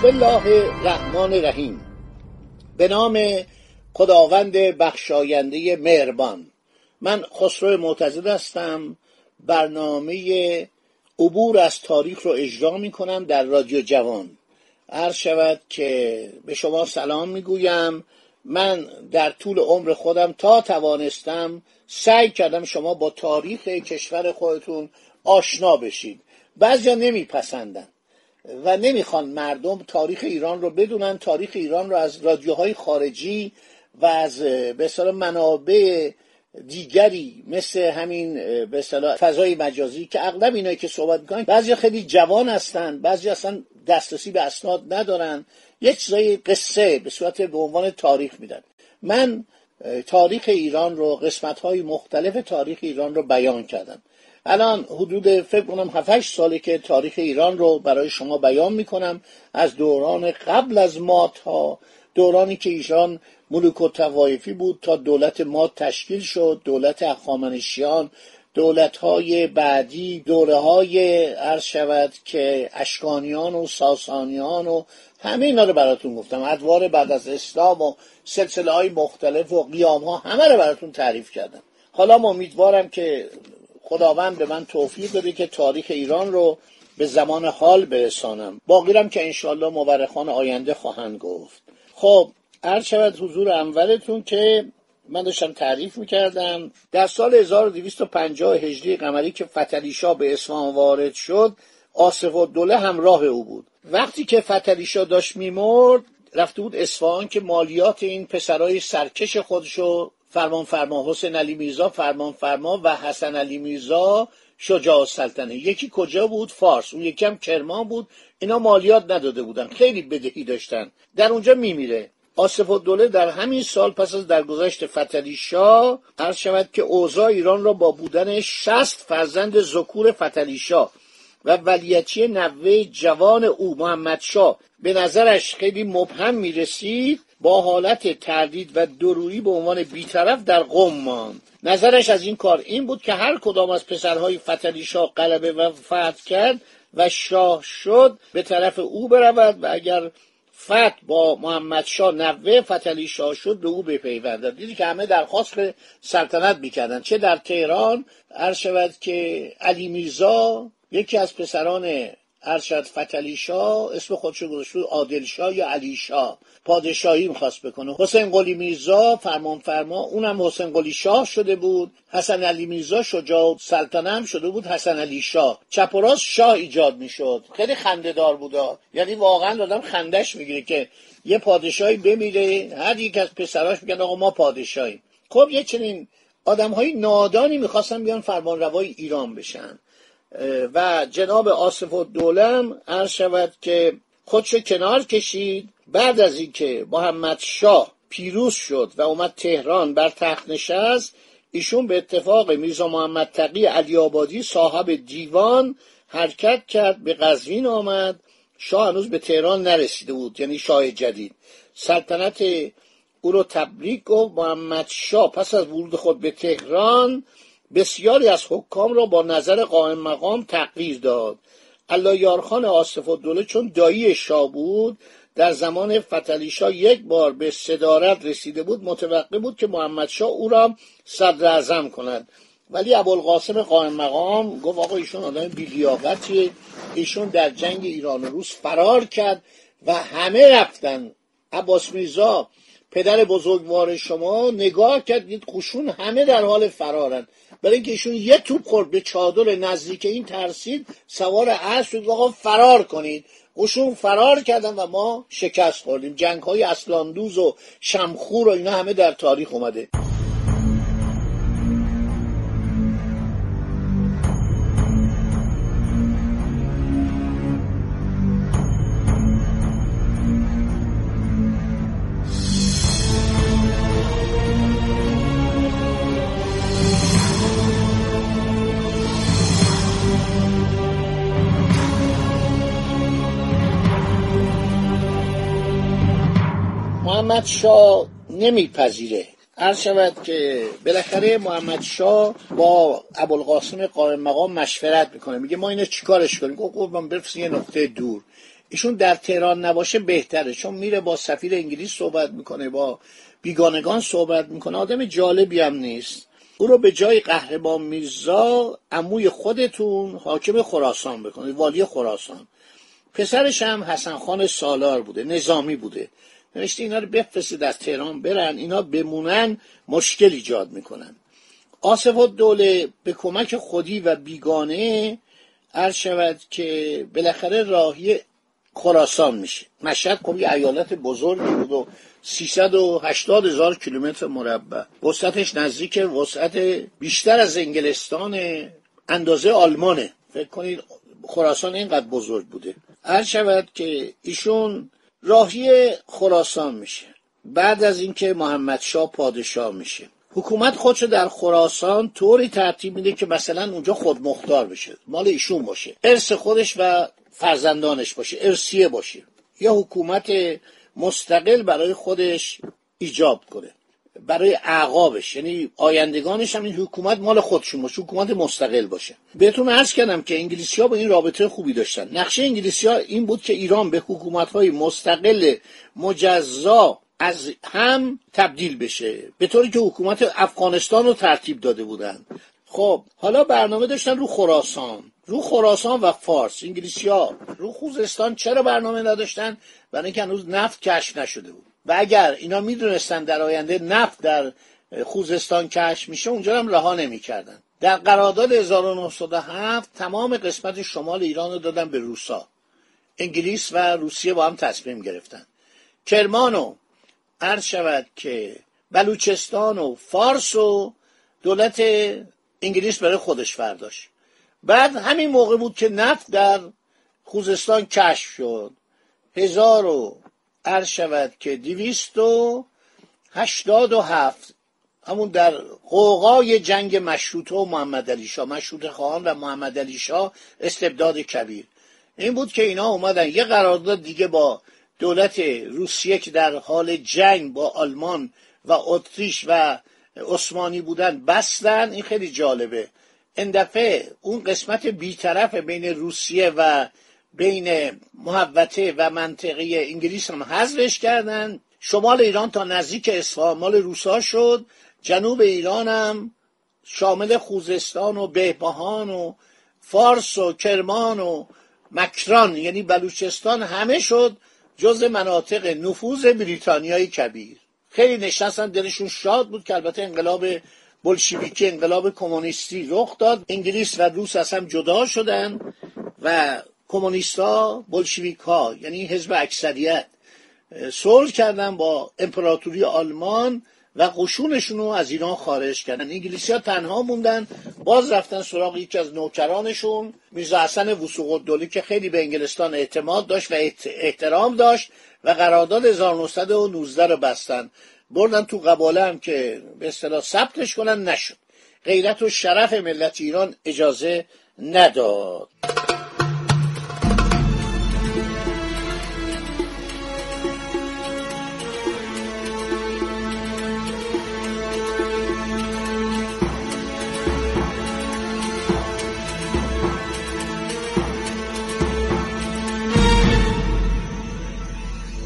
بسم الله الرحمن الرحیم. به نام خداوند بخشاینده مهربان. من خسرو معتزد هستم. برنامه عبور از تاریخ رو اجرا می کنم در رادیو جوان. عرض شود که به شما سلام می‌گویم. من در طول عمر خودم تا توانستم سعی کردم شما با تاریخ کشور خودتون آشنا بشید. بعضیا نمیپسندن. و نمی‌خوان مردم تاریخ ایران رو بدونن تاریخ ایران رو از رادیوهای خارجی و از به منابع دیگری مثل همین به فضای مجازی که اغلب اینایی که صحبت می‌کنن بعضی خیلی جوان هستن بعضی اصلا دسترسی به اسناد ندارن. یک چیزای قصه به صورت به عنوان تاریخ میدن. من تاریخ ایران رو قسمت های مختلف تاریخ ایران رو بیان کردم. الان حدود فکر کنم 7 ساله که تاریخ ایران رو برای شما بیان می‌کنم. از دوران قبل از مات ها دورانی که ایشان ملوک و توایفی بود تا دولت مات تشکیل شد دولت اخامنشیان دولت های بعدی دوره های عرض شود که اشکانیان و ساسانیان و همه اینا رو براتون گفتم. ادوار بعد از اسلام و سلسله های مختلف و قیام ها همه رو براتون تعریف کردم. حالا امیدوارم که خداوند به من توفیق بده که تاریخ ایران رو به زمان حال برسانم. باقیرم که انشالله مورخان آینده خواهند گفت. خب عرض شود حضور انورتون که من داشتم تعریف می‌کردم. در سال 1250 هجری قمری که فتلیشا به اصفهان وارد شد آصف و دوله همراه او بود. وقتی که فتلیشا داشت میمرد رفته بود اصفهان که مالیات این پسرای سرکش خودشو فرمان فرما حسین علی میرزا فرمان فرما و حسن علی میرزا شجاع سلطنه. یکی کجا بود؟ فارس. اون یکی هم کرمان بود. اینا مالیات نداده بودن. خیلی بدهی داشتن. در اونجا میمیره. آصف الدوله در همین سال پس از درگذشت فتلی شاه عرض شود که اوضاع ایران را با بودن شست فرزند ذکور فتلی شاه و ولیتی نوه جوان او محمد شاه به نظرش خیلی مبهم می‌رسید. با حالت تردید و درویی به عنوان بیطرف در قم ماند. نظرش از این کار این بود که هر کدام از پسرهای فتلی شاه غلبه و فتح کرد و شاه شد به طرف او برود و اگر فتح با محمد شاه نوه فتلی شاه شد به او بپیوندد. دیدی که همه درخواست سلطنت می‌کردن چه در تهران عرض شود که علی میرزا یکی از پسران ارشد فتلی شاه اسم خودشو گذاشت عادل شاه یا علی شاه پادشاهی می‌خواست بکنه. حسین قلی میرزا فرمان فرما اونم حسین قلی شاه شده بود. حسن علی میرزا شجاع سلطنه هم شده بود حسن علی شاه. چپ و راست شاه ایجاد می‌شد. خیلی خنده دار بودا یعنی واقعا آدم خندش می‌گیره که یه پادشاهی بمیره هر یک از پسراش میگن آقا ما پادشاهیم. خب یه چنین آدم های نادانی می‌خواستن بیان فرمان روای ایران بشن. و جناب آصف و دولم عرض شود که خودشو کنار کشید. بعد از اینکه محمد شاه پیروز شد و اومد تهران بر تخت نشست ایشون به اتفاق میرزا محمد تقی علی آبادی صاحب دیوان حرکت کرد به قزوین آمد. شاه هنوز به تهران نرسیده بود یعنی شاه جدید. سلطنت او رو تبریک گفت. محمد شاه پس از ورود خود به تهران بسیاری از حکام را با نظر قائم مقام تغییر داد. الله یارخان آصف الدوله چون دایی شاه بود در زمان فتلیشا یک بار به صدارت رسیده بود متوقع بود که محمد شاه او را صدر اعظم کند. ولی ابوالقاسم قائم مقام گفت آقا ایشون آدم بیلیاقتیه. ایشون در جنگ ایران و روس فرار کرد و همه رفتن. عباس میرزا پدر بزرگوار شما نگاه کردید خوشون همه در حال فرارن. برای اینکه ایشون یه توپ خورد به چادر نزدیک این ترسید سوار اسب شد آقا فرار کنید. اوشون فرار کردن و ما شکست خوردیم. جنگ های اسلاندوز و شمخور و اینا همه در تاریخ اومده. محمد شاه نمیپذیره. هر شود که بالاخره محمد شاه با ابوالقاسم قائم مقام مشورت می‌کنه. میگه ما اینو چیکارش کنیم؟ گفت من بفرست یه نقطه دور. ایشون در تهران نباشه بهتره چون میره با سفیر انگلیس صحبت می‌کنه با بیگانگان صحبت می‌کنه. آدم جالبی هم نیست. او رو به جای قهرمان میرزا عموی خودتون حاکم خراسان بکنه والی خراسان. پسرش هم حسن خان سالار بوده نظامی بوده. نوشته اینا رو بفرستید از تهران برن اینا بمونن مشکل ایجاد می‌کنن. آصف دوله به کمک خودی و بیگانه عرض شود که بالاخره راهی خراسان میشه. مشهد خب ایالت بزرگی بود و 380 هزار کیلومتر مربع. وسعتش نزدیک وسعت بیشتر از انگلستان اندازه آلمانه. فکر کنید خراسان اینقدر بزرگ بوده. هر شود که ایشون راهی خراسان میشه. بعد از اینکه محمد شاه پادشاه میشه. حکومت خودشو در خراسان طوری ترتیب میده که مثلا اونجا خودمختار بشه. مال ایشون باشه. ارث خودش و فرزندانش باشه. ارسیه باشه. یا حکومت مستقل برای خودش ایجاب کنه. برای اعقابش. یعنی آیندگانش هم این حکومت مال خودشون باشه حکومت مستقل باشه. بهتون عرض کردم که انگلیسی ها با این رابطه خوبی داشتن. نقشه انگلیسی ها این بود که ایران به حکومت های مستقل مجزا از هم تبدیل بشه. به طوری که حکومت افغانستان رو ترتیب داده بودن. خب حالا برنامه داشتن رو خراسان. رو خراسان و فارس انگلیسی ها رو خوزستان چرا برنامه نداشتن؟ برای اینکه هنوز نفت کشف نشده بود. و اگر اینا می‌دونستن در آینده نفت در خوزستان کشف میشه اونجا هم رها نمی‌کردن. در قرارداد 1907 تمام قسمت شمال ایران رو دادن به روسا. انگلیس و روسیه با هم تصمیم گرفتن. کرمان و عرض شود که بلوچستان و فارس و دولت انگلیس برای خودش فرداشت بعد همین موقع بود که نفت در خوزستان کشف شد. هزار و عرض شود که دویست و هشتاد و هفت. همون در قوقای جنگ مشروطه و محمد علی شاه مشروط خواهان و محمد علی شاه استبداد کبیر. این بود که اینا اومدن. یه قرارداد دیگه با دولت روسیه که در حال جنگ با آلمان و اتریش و عثمانی بودن بستن. این خیلی جالبه. این دفعه اون قسمت بیطرف بین روسیه و بین محوطه و منطقه انگلیس هم حذفش کردن. شمال ایران تا نزدیک اصفهان مال روسا شد. جنوب ایران هم شامل خوزستان و بهبهان و فارس و کرمان و مکران یعنی بلوچستان همه شد جز مناطق نفوذ بریتانیای کبیر. خیلی نشستن دلشون شاد بود که البته انقلاب بلشویکی انقلاب کمونیستی رخ داد. انگلیس و روس از هم جدا شدن و کمونیستا بلشویک ها یعنی حزب اکثریت صلح کردن با امپراتوری آلمان و قشونشون رو از ایران خارج کردن. انگلیسی ها تنها موندن باز رفتن سراغ یکی از نوکرانشون میرزا حسن وسوق که خیلی به انگلستان اعتماد داشت و احترام داشت و قرارداد 1919 رو بستن. بردن تو قباله هم که به اصطلاح ثبتش کنن نشد. غیرت و شرف ملت ایران اجازه نداد.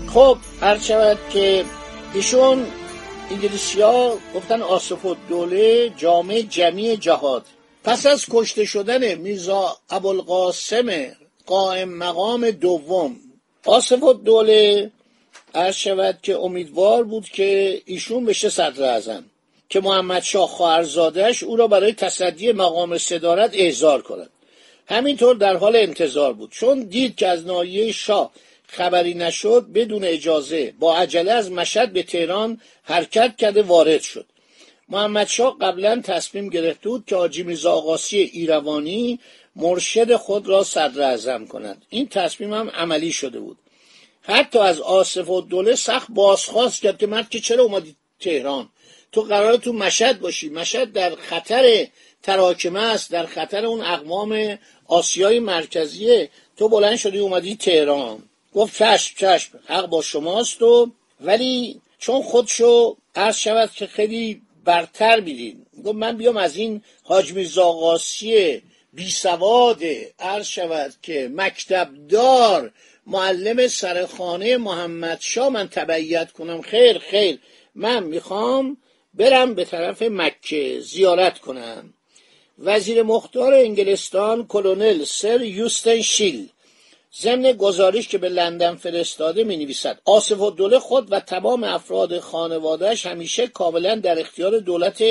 خب هر شود که ایشون انگلیسی ها گفتن آصف دوله جامعه جمعی جهاد. پس از کشته شدن میرزا ابوالقاسم قائم مقام دوم آصف دوله عرض شود که امیدوار بود که ایشون بشه صدر ازم که محمد شاه خواهرزادش او را برای تصدی مقام صدارت احضار کند. همینطور در حال انتظار بود چون دید که از ناحیه شاه خبری نشد بدون اجازه با عجله از مشهد به تهران حرکت کرده وارد شد. محمد شاه قبلا تصمیم گرفته بود که حاجی میرزا آقاسی ایروانی مرشد خود را صدر اعظم کند. این تصمیم هم عملی شده بود. حتی از آصف و دوله سخت بازخواست کرد که مرد که چرا اومدی تهران؟ تو قرار تو مشهد باشی. مشهد در خطر تراکمه است در خطر اون اقوام آسیای مرکزیه. تو بلند شدی اومدی تهران. گفت چشم چشم حق با شماست و ولی چون خودشو عرض شود که خیلی برتر میدین. گفت من بیام از این حاج میرزا بی سواد عرض شود که مکتبدار معلم سرخانه محمد شا من تبعیت کنم. خیر خیر. من می‌خوام برم به طرف مکه زیارت کنم. وزیر مختار انگلستان کلونل سر یوستن شیل. ضمن گزارش که به لندن فرستاده می نویسد آصف و دوله خود و تمام افراد خانوادهش همیشه کاملا در اختیار دولت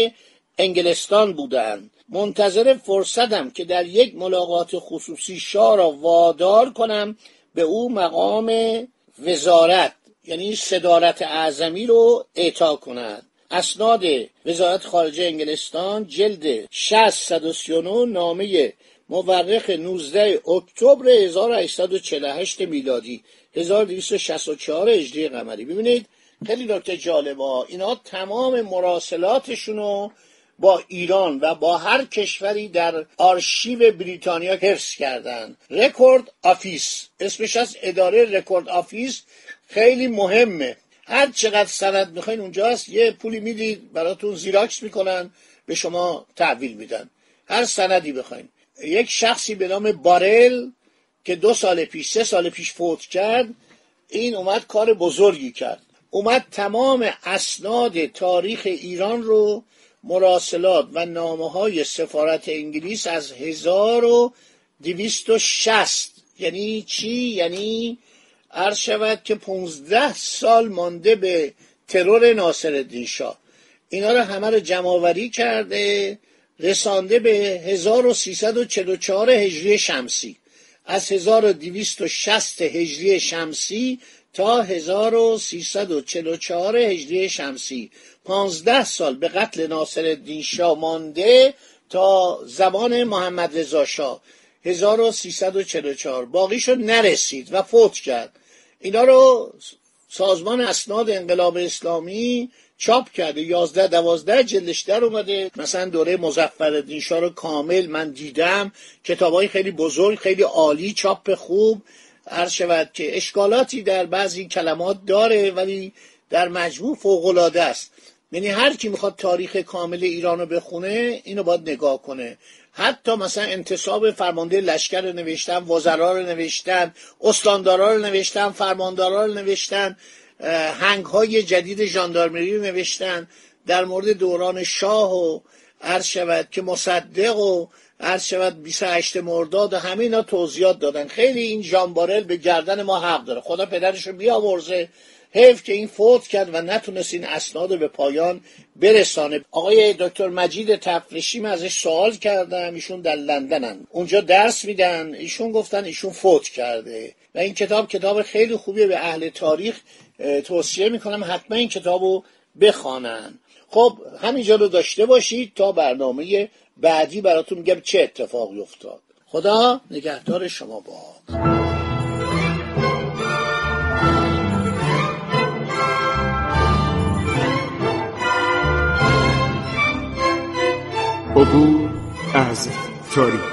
انگلستان بودند منتظر فرصتم که در یک ملاقات خصوصی شاه را وادار کنم به او مقام وزارت یعنی صدارت اعظمی رو اعطا کند. اسناد وزارت خارجه انگلستان جلد 639 نامه مورخ 19 اکتبر 1848 میلادی 1264 هجری قمری. ببینید خیلی نکته جالبه اینا تمام مراسلاتشون رو با ایران و با هر کشوری در آرشیو بریتانیا حفظ کردن. Record Office اسمش از اداره Record Office خیلی مهمه. هر چقدر سند می‌خواین اونجا هست. یه پولی می‌دید براتون زیراکس می‌کنن به شما تحویل میدن. هر سندی بخواین. یک شخصی به نام بارل که دو سال پیش سه سال پیش فوت کرد این اومد کار بزرگی کرد. اومد تمام اسناد تاریخ ایران رو مراسلات و نامه های سفارت انگلیس از هزار و دویست و شست یعنی چی؟ یعنی عرض شود که پونزده سال مانده به ترور ناصر شاه. اینا رو همه رو جمعآوری کرده. رسانده به 1344 هجری شمسی. از 1260 هجری شمسی تا 1344 هجری شمسی. پانزده سال به قتل ناصر الدین شاه مانده تا زمان محمد رضا شاه. 1344 باقیشو نرسید و فوت کرد. اینا رو سازمان اسناد انقلاب اسلامی چاپ کرده یازده دوازده جلدش در اومده. مثلا دوره مزفر شاه رو کامل من دیدم. کتاب های خیلی بزرگ خیلی عالی چاپ خوب. هر شود که اشکالاتی در بعضی کلمات داره ولی در مجموع فوقالعاده است. یعنی هر کی می‌خواد تاریخ کامل ایران رو بخونه اینو باید نگاه کنه. حتی مثلا انتصاب فرمانده لشکر رو نوشتن وزرا رو نوشتن استاندارا رو نوشتن فرماندارا رو نوشتن. هنگ های جدید رو نوشتن در مورد دوران شاه و عرض شود که مصدق و عرض شود 28 مرداد و همه اینا توضیحات دادن. خیلی این جانبارل به گردن ما حق داره. خدا پدرش رو بیامرزه حیف که این فوت کرد و نتونست این اسناد به پایان برسانه. آقای دکتر مجید تفرشی من ازش سوال کردم. ایشون در لندنن. اونجا درس میدن. ایشون گفتن ایشون فوت کرده. و این کتاب کتاب خیلی خوبیه. به اهل تاریخ توصیه می‌کنم حتما این کتابو بخوانن. خب همینجا رو داشته باشید تا برنامه بعدی براتون میگم چه اتفاقی افتاد. خدا نگهدار شما باد عبور از تاریخ.